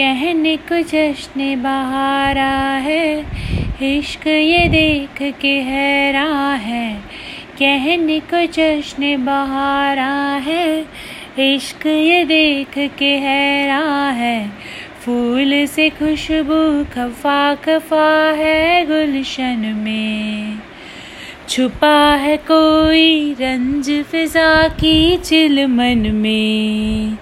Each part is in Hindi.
कहने को जश्न बहारा है। इश्क ये देख के हैरा है। कहने को जश्न बहारा है। इश्क ये देख के हैरा है। फूल से खुशबू खफा खफा है गुलशन में। छुपा है कोई रंज फिजा की चिल मन में।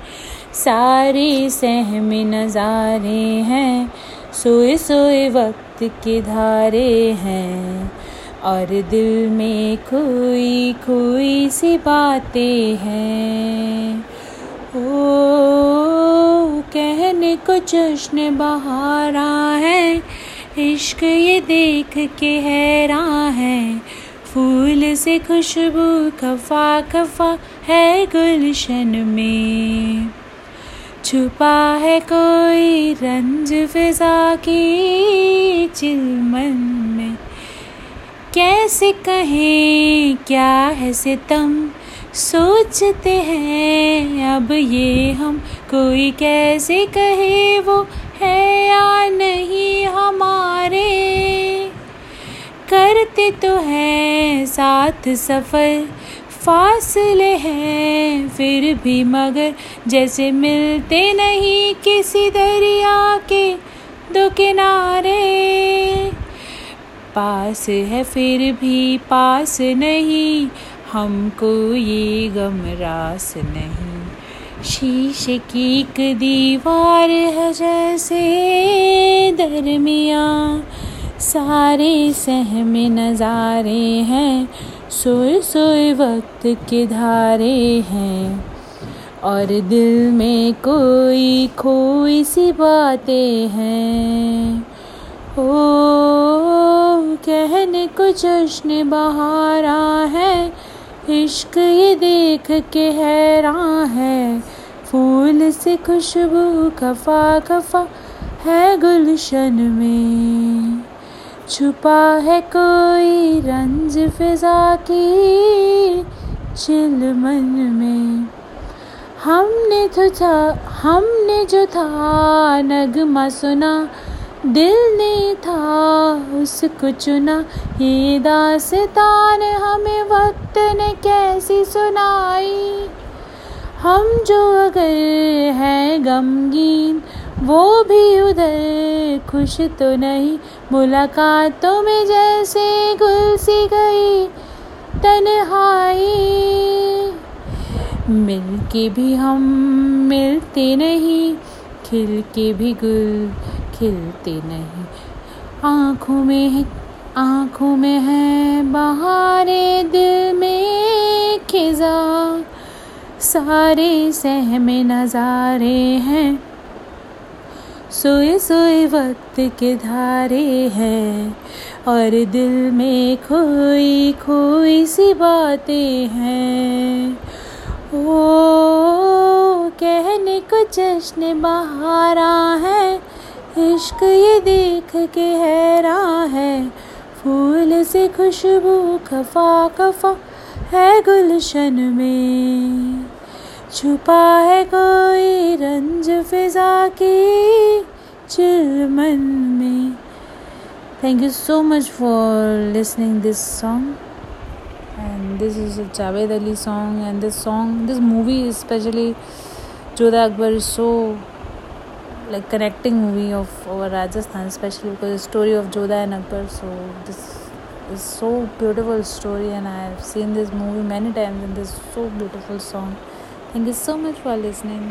सारे सहमे नज़ारे हैं, सोए सोए वक्त के धारे हैं। और दिल में खोई खोई सी बातें हैं। ओ, कहने को जश्न बहारा है, इश्क ये देख के हैरान है। फूल से खुशबू खफा खफा है गुलशन में। छुपा है कोई रंज फिजा की चिलमन में। कैसे कहें, क्या है सितम? सोचते हैं, अब ये हम कोई कैसे कहे, वो है या नहीं हमारे? करते तो हैं साथ सफ़र फासले हैं, फिर भी मगर जैसे मिलते नहीं किसी दरिया के दो किनारे पास है फिर भी पास नहीं, हमको ये गम रास नहीं। शीशे की एक दीवार है जैसे दरमिया सारे सहमे नज़ारे हैं, सोए सोए वक्त के धारे हैं। और दिल में कोई खोई सी बातें हैं। ओ, कहने को जश्न बहारा है, इश्क ये देख के हैरान है। फूल से खुशबू खफा खफा है गुलशन में। छुपा है कोई रंज फिजा की चिलमन में। हमने तो था, हमने जो था, नगमा सुना, दिल ने था उसको चुना। ये दास्तान हमें वक्त ने कैसी सुनाई? हम जो अगर हैं गमगीन, वो भी उधर खुश तो नहीं। मुलाकातों में जैसे गुल सी गई तन्हाई। मिल के भी हम मिलते नहीं। खिल के भी गुल खिलते नहीं। आँखों में आँखों में है बहारे दिल में खिजा। सारे सहमे नज़ारे हैं। सोए सोए वक्त के धारे हैं और दिल में खोई खोई सी बातें हैं। ओ, कहने को जश्न बहारा है, इश्क ये देख के हैरा है। फूल से खुशबू खफा खफा है गुलशन में। छुपा है कोई रंज फिजा की चिलमन में thank you so much for listening this song and this is a Javed Ali song and this song this movie specially Jodha Akbar is so like connecting movie of our Rajasthan, especially because the story of Jodha and Akbar. So this is so beautiful story, and I have seen this movie many times, and this so beautiful song. Thank you so much for listening.